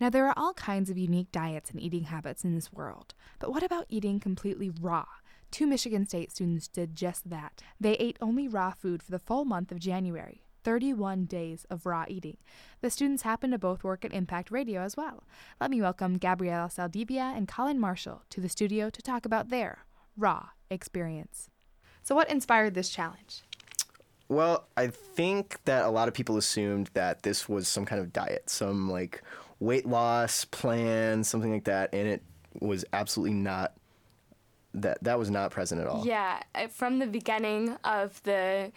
Now, there are all kinds of unique diets and eating habits in this world, but what about eating completely raw? Two Michigan State students did just that. They ate only raw food for the full month of January. 31 days of raw eating. The students happen to both work at Impact Radio as well. Let me welcome Gabrielle Saldivia and Colin Marshall to the studio to talk about their raw experience. So, what inspired this challenge? Well, I think that a lot of people assumed that this was some kind of diet, some like weight loss plan, something like that, and it was absolutely not that that was not present at all. Yeah, from the beginning of the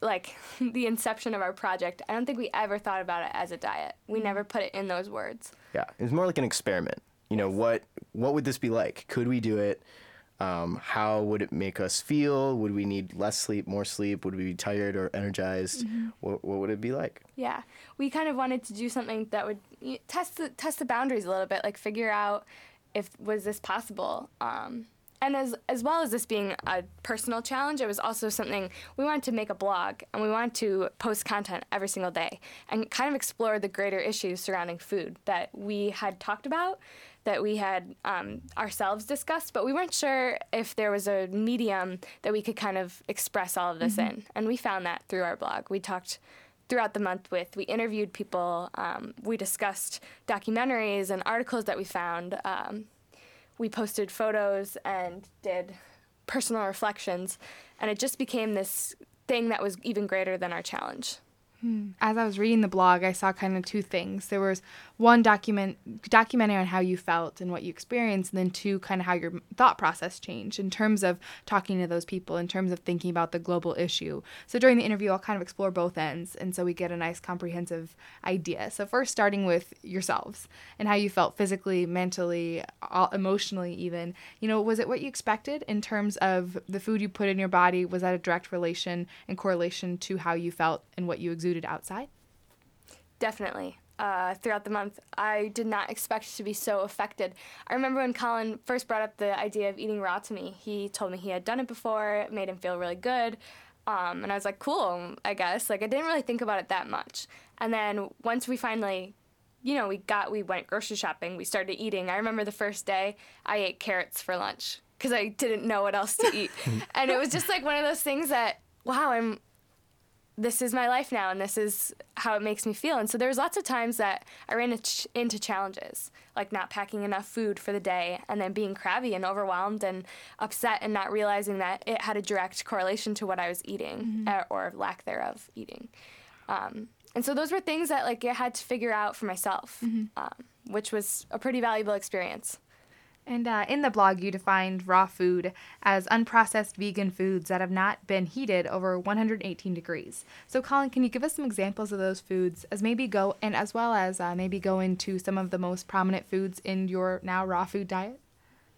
like the inception of our project, I don't think we ever thought about it as a diet. We mm-hmm. never put it in those words. Yeah, it was more like an experiment. You know, what what would this be like? Could we do it? Um, how would it make us feel? Would we need less sleep, more sleep? Would we be tired or energized? What, what would it be like? Yeah, we kind of wanted to do something that would test the test the boundaries a little bit, like figure out if was this possible. Um, and as as well as this being a personal challenge, it was also something we wanted to make a blog and we wanted to post content every single day and kind of explore the greater issues surrounding food that we had talked about, that we had um, ourselves discussed, but we weren't sure if there was a medium that we could kind of express all of this in. And we found that through our blog. We talked throughout the month with we interviewed people um, we discussed documentaries and articles that we found um, we posted photos and did personal reflections and it just became this thing that was even greater than our challenge Hmm. As I was reading the blog, I saw kind of two things. There was one document documenting on how you felt and what you experienced, and then two, kind of how your thought process changed in terms of talking to those people, in terms of thinking about the global issue. So during the interview, I'll kind of explore both ends, and so we get a nice comprehensive idea. So first, starting with yourselves and how you felt physically, mentally, emotionally, even. You know, was it what you expected in terms of the food you put in your body? Was that a direct relation and correlation to how you felt and what you exuded outside? Definitely. Uh, throughout the month, I did not expect to be so affected. I remember when Colin first brought up the idea of eating raw to me. He told me he had done it before, it made him feel really good. Um, and I was like, cool, I guess. Like, I didn't really think about it that much. And then once we finally, you know, we got, we went grocery shopping, we started eating. I remember the first day I ate carrots for lunch because I didn't know what else to eat. and it was just like one of those things that, wow, I'm, this is my life now and this is how it makes me feel. And so there was lots of times that i ran into challenges like not packing enough food for the day and then being crabby and overwhelmed and upset and not realizing that it had a direct correlation to what i was eating uh, or lack thereof eating. Um, and so those were things that like i had to figure out for myself um, which was a pretty valuable experience And uh, in the blog, you defined raw food as unprocessed vegan foods that have not been heated over 118 degrees. So, Colin, can you give us some examples of those foods, as maybe go and as well as uh, maybe go into some of the most prominent foods in your now raw food diet?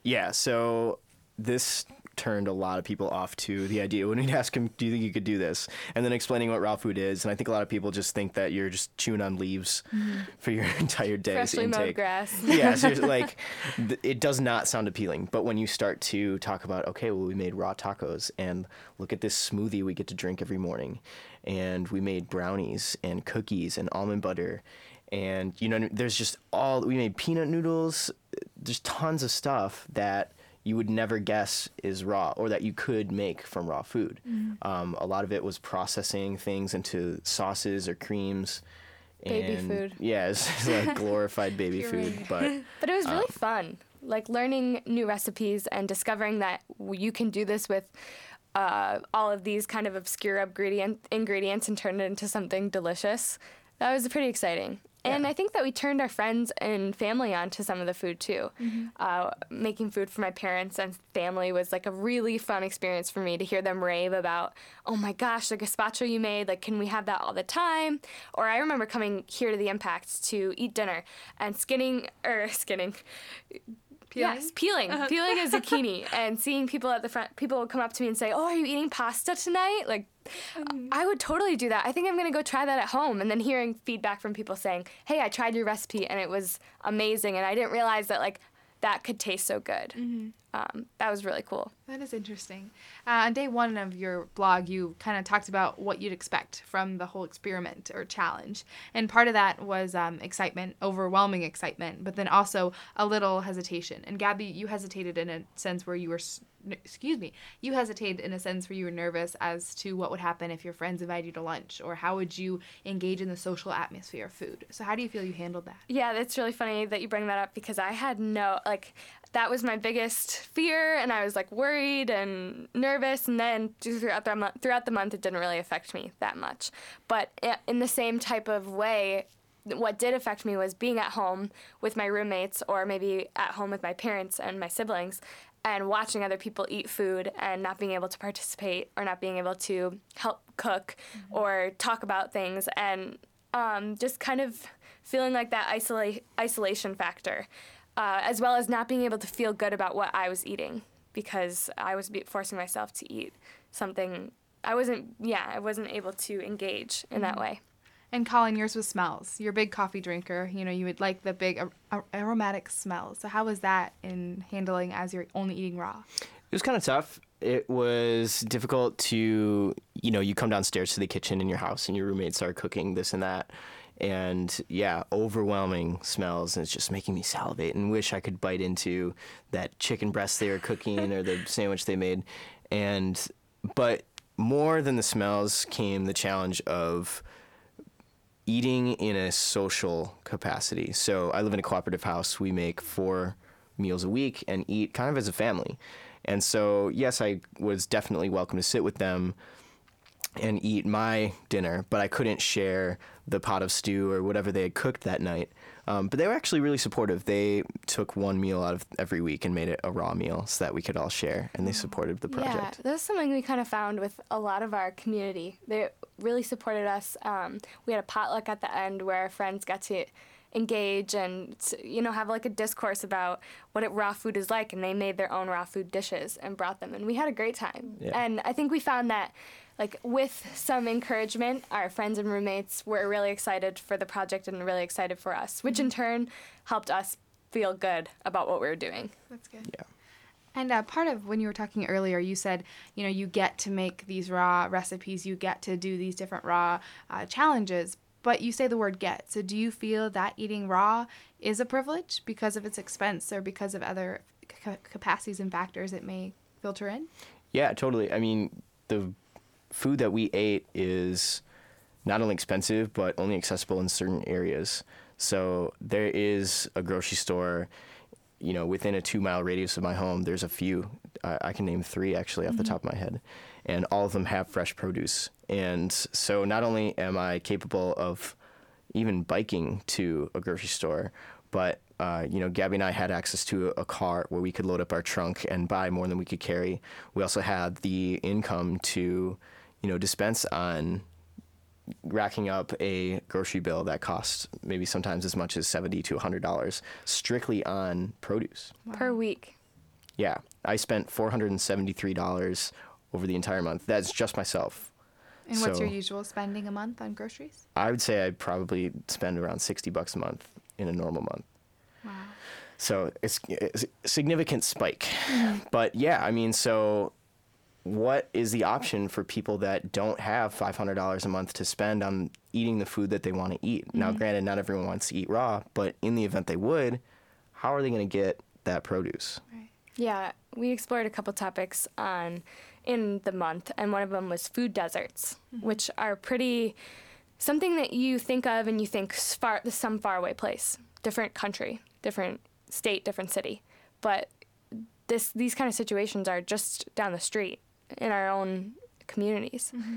Yeah, so this turned a lot of people off to the idea when we'd ask him, "Do you think you could do this?" and then explaining what raw food is. And I think a lot of people just think that you're just chewing on leaves mm-hmm. for your entire day's freshly mowed intake. grass yeah, seriously, like th- it does not sound appealing. But when you start to talk about, okay, well, we made raw tacos, and look at this smoothie we get to drink every morning, and we made brownies and cookies and almond butter, and you know, there's just all we made peanut noodles. There's tons of stuff that you would never guess is raw or that you could make from raw food. Um, a lot of it was processing things into sauces or creams. Baby and- food. Yeah, it's like glorified baby food, but But it was really fun. Like learning new recipes and discovering that you can do this with uh, all of these kind of obscure ingredient, ingredients and turn it into something delicious. That was pretty exciting. And I think that we turned our friends and family on to some of the food too. Uh, making food for my parents and family was like a really fun experience for me to hear them rave about, oh my gosh, the gazpacho you made, like, can we have that all the time? Or I remember coming here to the Impact to eat dinner and skinning, or skinning, Yes, peeling, uh-huh. peeling a zucchini, and seeing people at the front. People would come up to me and say, "Oh, are you eating pasta tonight?" Like, mm. I would totally do that. I think I'm gonna go try that at home. And then hearing feedback from people saying, "Hey, I tried your recipe and it was amazing," and I didn't realize that like that could taste so good. Mm-hmm. Um, that was really cool. That is interesting. Uh, on day one of your blog, you kind of talked about what you'd expect from the whole experiment or challenge. And part of that was um, excitement, overwhelming excitement, but then also a little hesitation. And Gabby, you hesitated in a sense where you were excuse me, you hesitated in a sense where you were nervous as to what would happen if your friends invited you to lunch or how would you engage in the social atmosphere of food. So how do you feel you handled that? Yeah, it's really funny that you bring that up because I had no like that was my biggest fear and I was like worried and nervous and then throughout the month throughout the month it didn't really affect me that much. But in the same type of way what did affect me was being at home with my roommates or maybe at home with my parents and my siblings and watching other people eat food and not being able to participate or not being able to help cook mm-hmm. or talk about things and um, just kind of feeling like that isola- isolation factor, uh, as well as not being able to feel good about what I was eating because I was forcing myself to eat something I wasn't, yeah, I wasn't able to engage in mm-hmm. that way. And Colin, yours was smells. You're a big coffee drinker. You know, you would like the big ar- aromatic smells. So how was that in handling as you're only eating raw? It was kind of tough. It was difficult to, you know, you come downstairs to the kitchen in your house and your roommates are cooking this and that. And yeah, overwhelming smells. And it's just making me salivate and wish I could bite into that chicken breast they were cooking or the sandwich they made. And, but more than the smells came the challenge of, eating in a social capacity. So I live in a cooperative house. We make four meals a week and eat kind of as a family. And so, yes, I was definitely welcome to sit with them and eat my dinner, but I couldn't share the pot of stew or whatever they had cooked that night. Um, but they were actually really supportive. They took one meal out of every week and made it a raw meal so that we could all share, and they supported the project. Yeah, that's something we kind of found with a lot of our community. They really supported us. Um, we had a potluck at the end where our friends got to engage and you know have like a discourse about what it, raw food is like and they made their own raw food dishes and brought them and we had a great time yeah. and i think we found that like with some encouragement, our friends and roommates were really excited for the project and really excited for us, which in mm-hmm. turn helped us feel good about what we were doing. That's good. Yeah. And uh, part of when you were talking earlier, you said, you know, you get to make these raw recipes, you get to do these different raw uh, challenges, but you say the word get. So do you feel that eating raw is a privilege because of its expense or because of other c- capacities and factors it may filter in? Yeah, totally. I mean, the food that we ate is not only expensive but only accessible in certain areas. So there is a grocery store, you know, within a two mile radius of my home. There's a few. I, I can name three actually off mm-hmm. the top of my head, and all of them have fresh produce. And so not only am I capable of even biking to a grocery store, but uh, you know, Gabby and I had access to a, a car where we could load up our trunk and buy more than we could carry. We also had the income to you know, dispense on racking up a grocery bill that costs maybe sometimes as much as 70 to 100 dollars strictly on produce. Wow. per week. Yeah. I spent 473 dollars over the entire month. That's just myself. And what's your usual spending a month on groceries? I would say i probably spend around 60 bucks a month in a normal month. Wow. So it's, it's a significant spike. Mm-hmm. but yeah i mean so what is the option for people that don't have $500 a month to spend on eating the food that they want to eat? Mm-hmm. Now, granted, not everyone wants to eat raw, but in the event they would, how are they going to get that produce? Right. Yeah, we explored a couple topics on in the month, and one of them was food deserts, mm-hmm. which are pretty something that you think of and you think far some faraway place, different country, different state, different city, but this these kind of situations are just down the street in our own communities. Mm-hmm.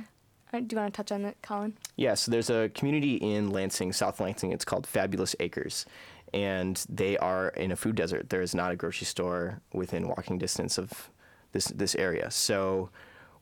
Uh, do you want to touch on that, Colin? Yeah, so there's a community in Lansing, South Lansing. It's called Fabulous Acres, and they are in a food desert. There is not a grocery store within walking distance of this this area. So,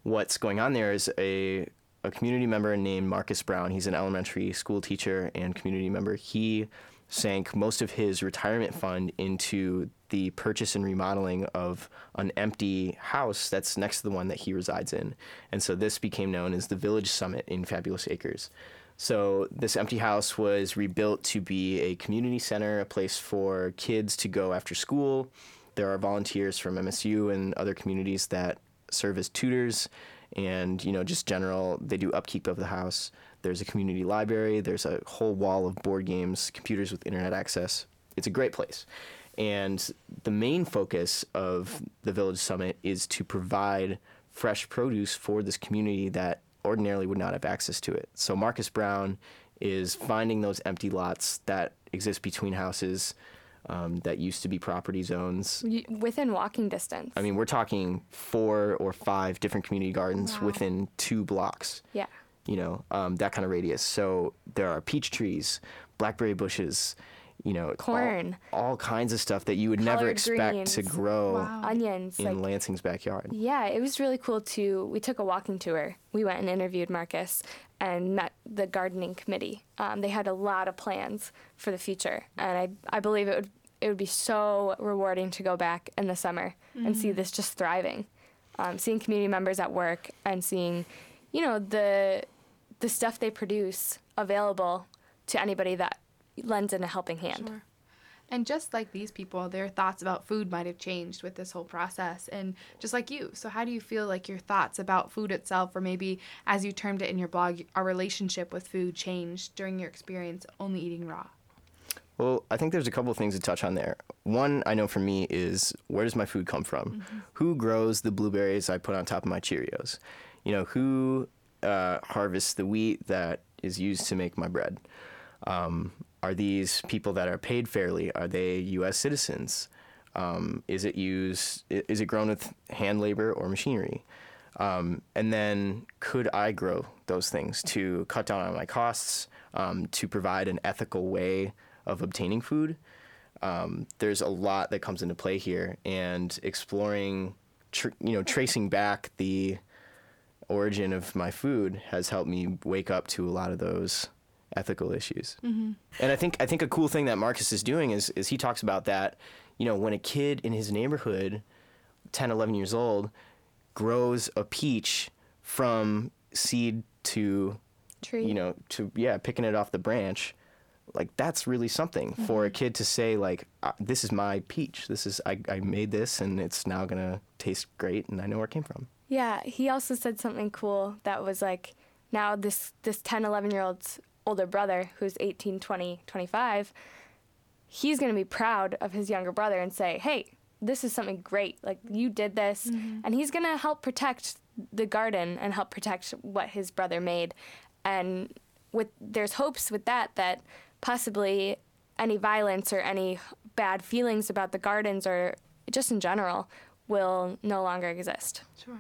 what's going on there is a a community member named Marcus Brown. He's an elementary school teacher and community member. He sank most of his retirement fund into the purchase and remodeling of an empty house that's next to the one that he resides in. And so this became known as the Village Summit in Fabulous Acres. So this empty house was rebuilt to be a community center, a place for kids to go after school, there are volunteers from MSU and other communities that serve as tutors and you know just general they do upkeep of the house there's a community library there's a whole wall of board games computers with internet access it's a great place and the main focus of the village summit is to provide fresh produce for this community that ordinarily would not have access to it so marcus brown is finding those empty lots that exist between houses um, that used to be property zones Within walking distance. I mean, we're talking four or five different community gardens Wow. within two blocks. yeah. You know, um, that kind of radius. So there are peach trees, blackberry bushes, you know, all- Corn. all, kinds of stuff that you would never Collard expect to grow Wow. Onions. in like, Lansing's backyard. Yeah, it was really cool too. We took a walking tour. We went and interviewed Marcus and met the gardening committee. Um, they had a lot of plans for the future, and I I believe it would it would be so rewarding to go back in the summer and see this just thriving, um, seeing community members at work and seeing, you know, the the stuff they produce available to anybody that lends in a helping hand. Sure. And just like these people, their thoughts about food might have changed with this whole process. And just like you. So, how do you feel like your thoughts about food itself, or maybe as you termed it in your blog, our relationship with food changed during your experience only eating raw? Well, I think there's a couple of things to touch on there. One, I know for me is where does my food come from? Mm-hmm. Who grows the blueberries I put on top of my Cheerios? You know, who uh, harvests the wheat that is used to make my bread? Um, are these people that are paid fairly? Are they U.S. citizens? Um, is it used? Is it grown with hand labor or machinery? Um, and then could I grow those things to cut down on my costs, um, to provide an ethical way of obtaining food? Um, there's a lot that comes into play here, and exploring, tr- you know, tracing back the origin of my food has helped me wake up to a lot of those ethical issues. Mm-hmm. And I think I think a cool thing that Marcus is doing is is he talks about that, you know, when a kid in his neighborhood, 10, 11 years old, grows a peach from seed to Tree. you know to yeah picking it off the branch like that's really something for a kid to say like uh, this is my peach this is I, I made this and it's now gonna taste great and i know where it came from Yeah, he also said something cool that was like now this this 10 11 year old's older brother who's 18 20 25 he's going to be proud of his younger brother and say hey this is something great like you did this. Mm-hmm. And he's going to help protect the garden and help protect what his brother made. And with there's hopes with that that possibly any violence or any bad feelings about the gardens or just in general will no longer exist. Sure.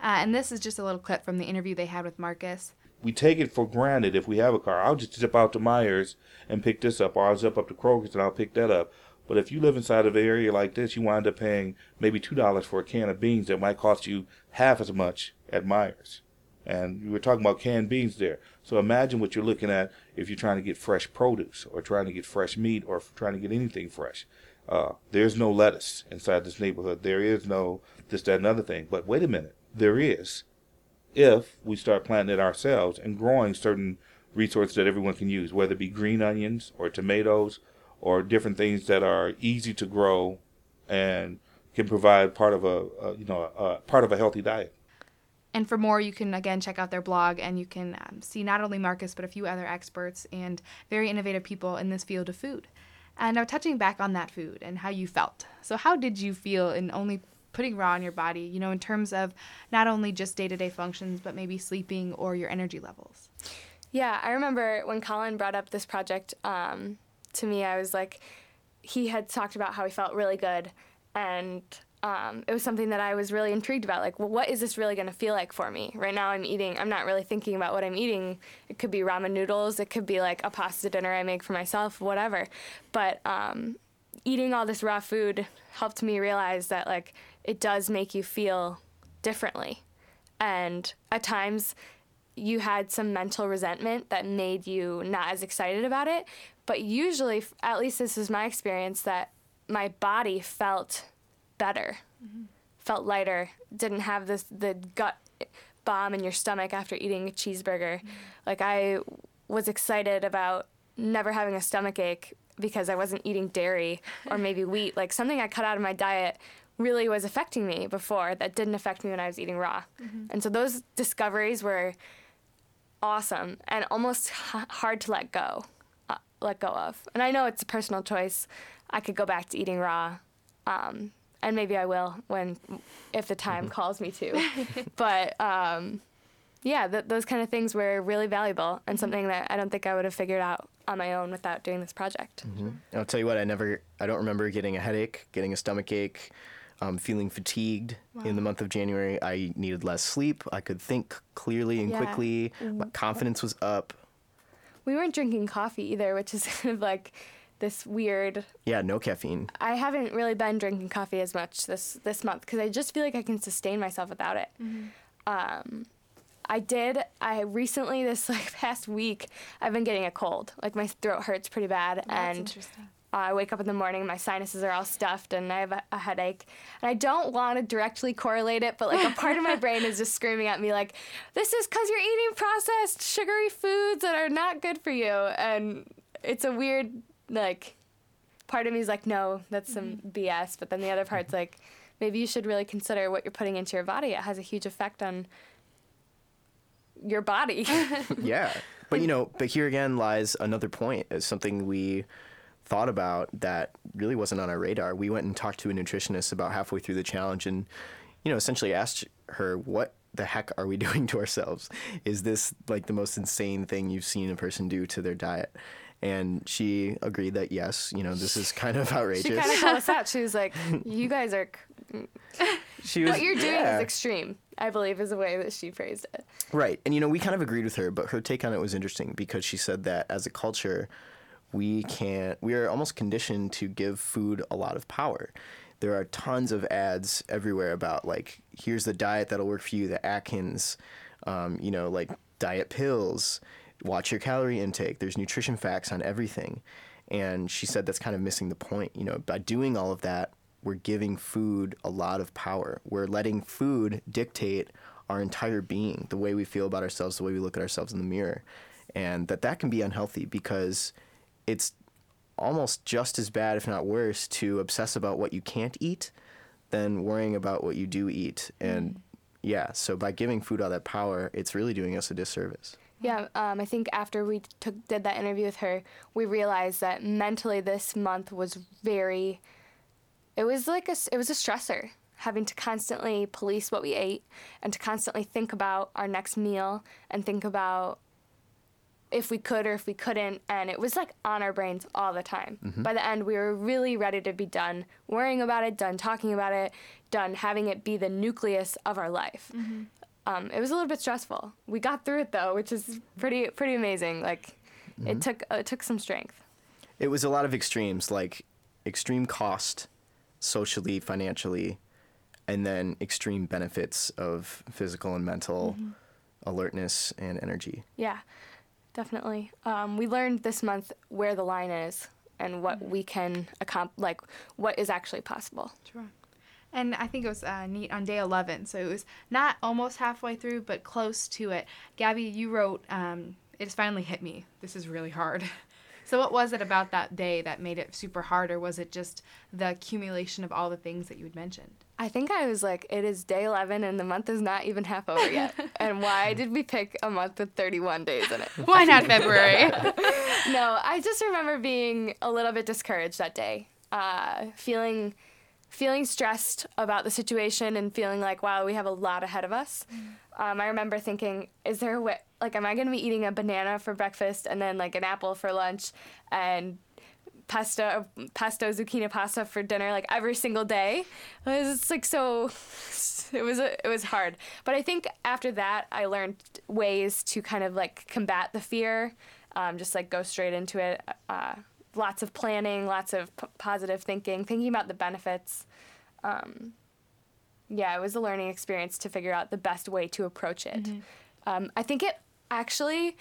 Uh, and this is just a little clip from the interview they had with Marcus. we take it for granted if we have a car. I'll just zip out to Meijers and pick this up, or I'll zip up to Kroger's and I'll pick that up. But if you live inside of an area like this, you wind up paying maybe two dollars for a can of beans that might cost you half as much at Meijers. And we were talking about canned beans there. So imagine what you're looking at if you're trying to get fresh produce or trying to get fresh meat or trying to get anything fresh. Uh, there's no lettuce inside this neighborhood. There is no this, that, and other thing. But wait a minute, there is if we start planting it ourselves and growing certain resources that everyone can use, whether it be green onions or tomatoes or different things that are easy to grow and can provide part of a, a you know a, part of a healthy diet. And for more, you can again check out their blog and you can um, see not only Marcus, but a few other experts and very innovative people in this field of food. And now, touching back on that food and how you felt. So, how did you feel in only putting raw on your body, you know, in terms of not only just day to day functions, but maybe sleeping or your energy levels? Yeah, I remember when Colin brought up this project um, to me, I was like, he had talked about how he felt really good. And um, it was something that I was really intrigued about. Like, well, what is this really going to feel like for me? Right now, I'm eating, I'm not really thinking about what I'm eating. It could be ramen noodles, it could be like a pasta dinner I make for myself, whatever. But um, eating all this raw food helped me realize that, like, it does make you feel differently. And at times, you had some mental resentment that made you not as excited about it. But usually, at least this is my experience, that my body felt better, mm-hmm. felt lighter, didn't have this the gut bomb in your stomach after eating a cheeseburger. Mm-hmm. Like I was excited about never having a stomach ache because I wasn't eating dairy or maybe wheat. Like something I cut out of my diet really was affecting me before that didn't affect me when I was eating raw. And so those discoveries were awesome and almost h- hard to let go, uh, let go of. And I know it's a personal choice. I could go back to eating raw, um, and maybe I will when, if the time calls me to. but um, yeah, th- those kind of things were really valuable and something that I don't think I would have figured out on my own without doing this project. And I'll tell you what, I never, I don't remember getting a headache, getting a stomach ache, um, feeling fatigued in the month of January. I needed less sleep. I could think clearly and Yeah. quickly. My confidence was up. We weren't drinking coffee either, which is kind of like this weird Yeah, no caffeine. I haven't really been drinking coffee as much this this month because I just feel like I can sustain myself without it. Um, I did. I recently this like past week I've been getting a cold. Like my throat hurts pretty bad, That's and. I wake up in the morning, my sinuses are all stuffed, and I have a, a headache. And I don't want to directly correlate it, but like a part of my brain is just screaming at me, like, "This is because you're eating processed, sugary foods that are not good for you." And it's a weird like. Part of me is like, "No, that's some mm-hmm. BS," but then the other part's like, maybe you should really consider what you're putting into your body. It has a huge effect on your body. yeah. But you know, but here again lies another point as something we thought about that really wasn't on our radar. We went and talked to a nutritionist about halfway through the challenge and you know, essentially asked her what the heck are we doing to ourselves? Is this like the most insane thing you've seen a person do to their diet? And she agreed that yes, you know, this is kind of outrageous. she kind of called us out. She was like, "You guys are She was what you're doing yeah. is extreme." I believe is the way that she phrased it. Right. And you know, we kind of agreed with her, but her take on it was interesting because she said that as a culture, we can't we are almost conditioned to give food a lot of power. There are tons of ads everywhere about like here's the diet that'll work for you, the Atkins, um, you know, like diet pills, watch your calorie intake. There's nutrition facts on everything. And she said that's kind of missing the point. You know, by doing all of that, we're giving food a lot of power. We're letting food dictate our entire being, the way we feel about ourselves, the way we look at ourselves in the mirror. And that that can be unhealthy because it's almost just as bad, if not worse, to obsess about what you can't eat than worrying about what you do eat. And yeah, so by giving food all that power, it's really doing us a disservice. Yeah, um, I think after we took did that interview with her, we realized that mentally this month was very. It was like a s- it was a stressor having to constantly police what we ate and to constantly think about our next meal and think about if we could or if we couldn't and it was like on our brains all the time. By the end we were really ready to be done worrying about it done talking about it done having it be the nucleus of our life. Um, it was a little bit stressful. We got through it though which is pretty pretty amazing. Like it took uh, it took some strength. It was a lot of extremes, like extreme cost, socially, financially, and then extreme benefits of physical and mental alertness and energy. yeah definitely um, we learned this month where the line is and what we can accomplish like what is actually possible Sure. And I think it was uh, neat on day 11. So it was not almost halfway through, but close to it. Gabby, you wrote, um, It's finally hit me. This is really hard. So what was it about that day that made it super hard, or was it just the accumulation of all the things that you had mentioned? I think I was like, it is day 11 and the month is not even half over yet. and why did we pick a month with 31 days in it? Why not February? no, I just remember being a little bit discouraged that day, uh, feeling feeling stressed about the situation and feeling like, wow, we have a lot ahead of us. Um, I remember thinking, is there a way, like, am I going to be eating a banana for breakfast and then like an apple for lunch and pesto, pesto zucchini pasta for dinner like every single day? It was just, like so, it was a, it was hard. But I think after that, I learned ways to kind of like combat the fear, um, just like go straight into it. Uh, lots of planning, lots of p- positive thinking, thinking about the benefits. Um, yeah, it was a learning experience to figure out the best way to approach it. Um, I think it actually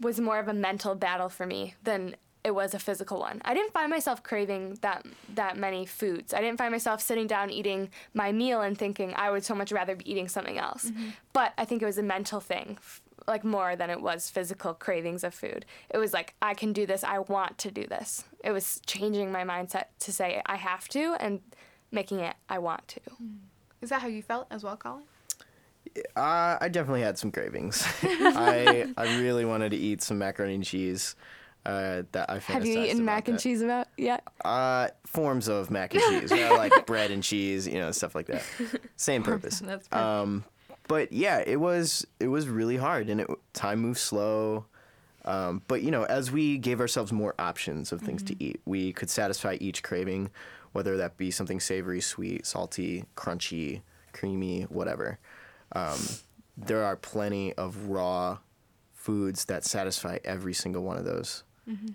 was more of a mental battle for me than it was a physical one. I didn't find myself craving that that many foods. I didn't find myself sitting down eating my meal and thinking I would so much rather be eating something else. But I think it was a mental thing. F- like more than it was physical cravings of food. It was like I can do this. I want to do this. It was changing my mindset to say I have to and making it I want to. Is that how you felt as well, Colin? Uh, I definitely had some cravings. I I really wanted to eat some macaroni and cheese. Uh, that I Have you eaten about mac and that. cheese about yet? Uh, forms of mac and cheese, you know, like bread and cheese, you know, stuff like that. Same purpose. That's perfect. Um, but yeah, it was it was really hard, and it time moved slow. Um, but you know, as we gave ourselves more options of things to eat, we could satisfy each craving, whether that be something savory, sweet, salty, crunchy, creamy, whatever. Um, there are plenty of raw foods that satisfy every single one of those.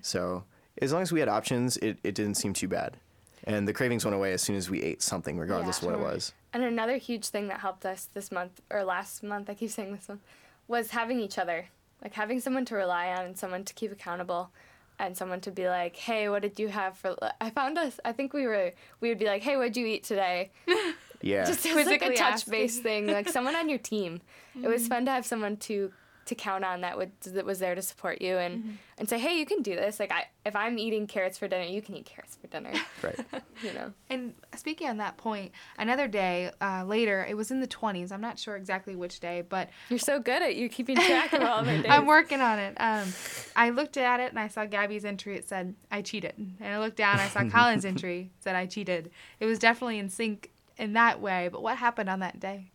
So as long as we had options, it, it didn't seem too bad. And the cravings went away as soon as we ate something, regardless Yeah. of what it was. And another huge thing that helped us this month or last month, I keep saying this one, was having each other. Like having someone to rely on and someone to keep accountable and someone to be like, "Hey, what did you have for l-" I found us I think we were we would be like, "Hey, what'd you eat today?" Yeah. Just it was like a touch asking. base thing, like someone on your team. It was mm-hmm. fun to have someone to to count on that would that was there to support you and and say, "Hey, you can do this." Like I if I'm eating carrots for dinner, you can eat carrots for dinner, right. you know. And speaking on that point, another day uh, later, it was in the 20s. I'm not sure exactly which day, but You're so good at you keeping track of all of our days. I'm working on it. Um, I looked at it and I saw Gabby's entry. It said, I cheated. And I looked down, I saw Colin's entry. Said, I cheated. It was definitely in sync in that way. But what happened on that day?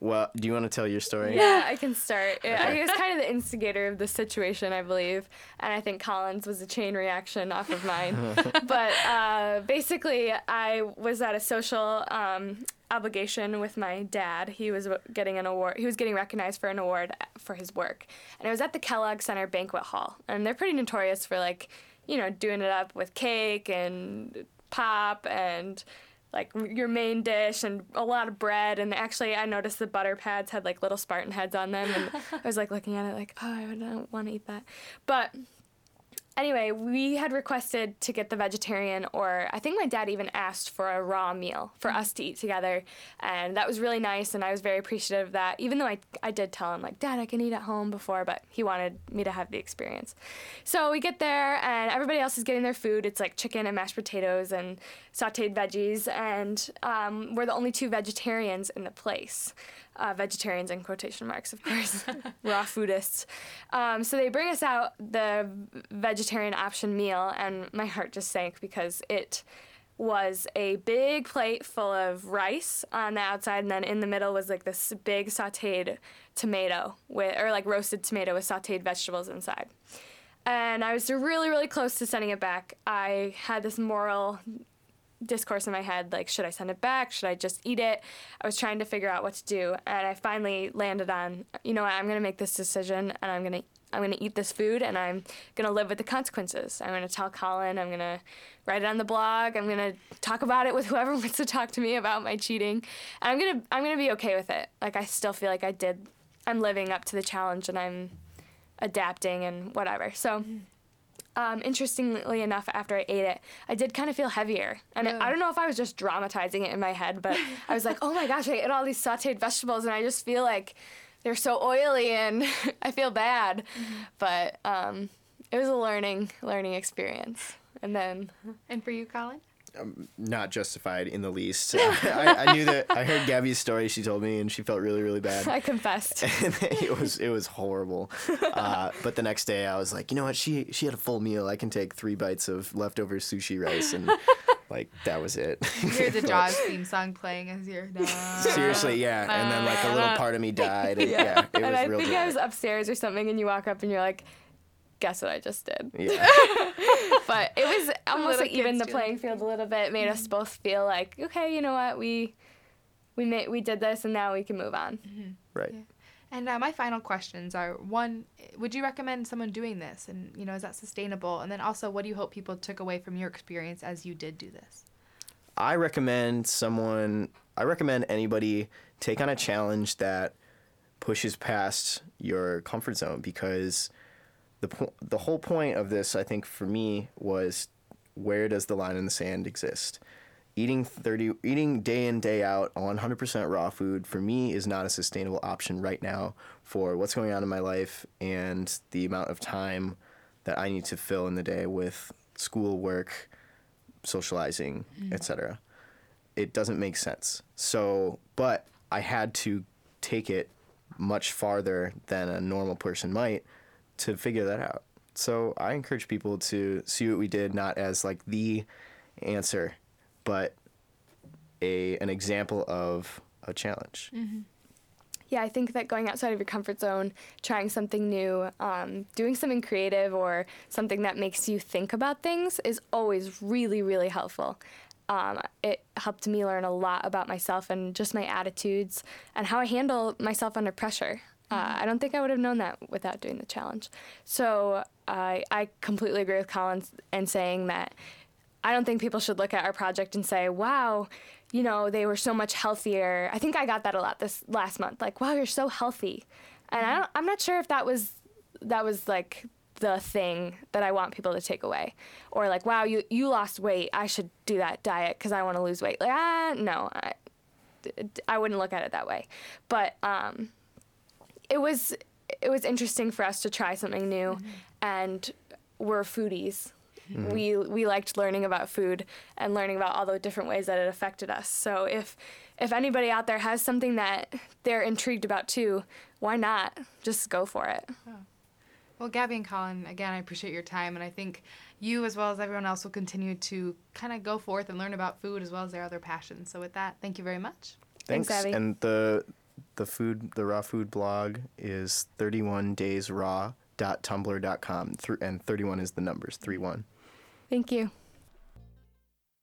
Well, do you want to tell your story? Yeah, I can start. Yeah, He was kind of the instigator of the situation, I believe, and I think Colin's was a chain reaction off of mine. but uh, basically, I was at a social um, obligation with my dad. He was getting an award. He was getting recognized for an award for his work, and it was at the Kellogg Center banquet hall, and they're pretty notorious for like, you know, doing it up with cake and pop and like your main dish and a lot of bread and actually I noticed the butter pads had like little Spartan heads on them and I was like looking at it like oh I don't want to eat that. But anyway we had requested to get the vegetarian or I think my dad even asked for a raw meal for us to eat together. And that was really nice and I was very appreciative of that even though I, I did tell him like dad I can eat at home before but he wanted me to have the experience. So we get there and everybody else is getting their food. It's like chicken and mashed potatoes and sauteed veggies and um, we're the only two vegetarians in the place uh, vegetarians in quotation marks of course. Raw foodists. Um, so they bring us out the vegetarian option meal and my heart just sank because it was a big plate full of rice on the outside and then in the middle was like this big sauteed tomato with or like roasted tomato with sauteed vegetables inside. And I was really, really close to sending it back. I had this moral discourse in my head like, should I send it back? Should I just eat it? I was trying to figure out what to do, and I finally landed on, you know what? I'm gonna make this decision, and I'm gonna. I'm gonna eat this food and I'm gonna live with the consequences. I'm gonna tell Colin. I'm gonna write it on the blog. I'm gonna talk about it with whoever wants to talk to me about my cheating. And I'm gonna I'm gonna be okay with it. Like I still feel like I did. I'm living up to the challenge and I'm adapting and whatever. So, mm. Um, interestingly enough, after I ate it, I did kind of feel heavier. And I- I don't know if I was just dramatizing it in my head, but I was like, oh my gosh, I ate all these sauteed vegetables and I just feel like they're so oily and I feel bad. But um, it was a learning learning experience. And then And for you, Colin? Not justified in the least. I, I knew that. I heard Gabby's story. She told me, and she felt really, really bad. I confessed. and it was it was horrible. Uh, but the next day, I was like, you know what? She she had a full meal. I can take three bites of leftover sushi rice, and like that was it. You hear the But Jaws theme song playing as you're done. Seriously, yeah. And then like a little part of me died. And, yeah. it was and I real. think I was upstairs or something, and you walk up and you're like, guess what I just did. Yeah. but it was almost like even the do playing field a little bit It made us both feel like okay you know what we we made we did this and now we can move on Right. And uh, my final questions are: one, would you recommend someone doing this, and you know, is that sustainable? And then also, what do you hope people took away from your experience as you did do this? I recommend someone. I recommend anybody take on a challenge that pushes past your comfort zone because the po- the whole point of this, I think, for me was where does the line in the sand exist? eating 30 eating day in day out 100% raw food for me is not a sustainable option right now for what's going on in my life and the amount of time that I need to fill in the day with school work, socializing, mm. etc. It doesn't make sense. So, but I had to take it much farther than a normal person might to figure that out. So, I encourage people to see what we did not as like the answer, but a an example of a challenge. Yeah, I think that going outside of your comfort zone, trying something new, um, doing something creative or something that makes you think about things is always really, really helpful. Um, it helped me learn a lot about myself and just my attitudes and how I handle myself under pressure. Uh, I don't think I would have known that without doing the challenge. So I I completely agree with Collins in saying that I don't think people should look at our project and say, wow, you know, they were so much healthier. I think I got that a lot this last month. Like, wow, you're so healthy. And I don't, I'm not sure if that was, that was like the thing that I want people to take away. Or like, wow, you, you lost weight. I should do that diet because I want to lose weight. Like, ah, no, I, I wouldn't look at it that way. But um, it was, it was interesting for us to try something new. Mm-hmm. And we're foodies mm-hmm. we we liked learning about food and learning about all the different ways that it affected us. So if if anybody out there has something that they're intrigued about too, why not just go for it? Well, Gabby and Colin, again, I appreciate your time, and I think you, as well as everyone else, will continue to kind of go forth and learn about food as well as their other passions. So, with that, thank you very much. Thanks, Abby. And the the food the raw food blog is 31daysraw.tumblr.com Th- and 31 is the numbers 31. Thank you.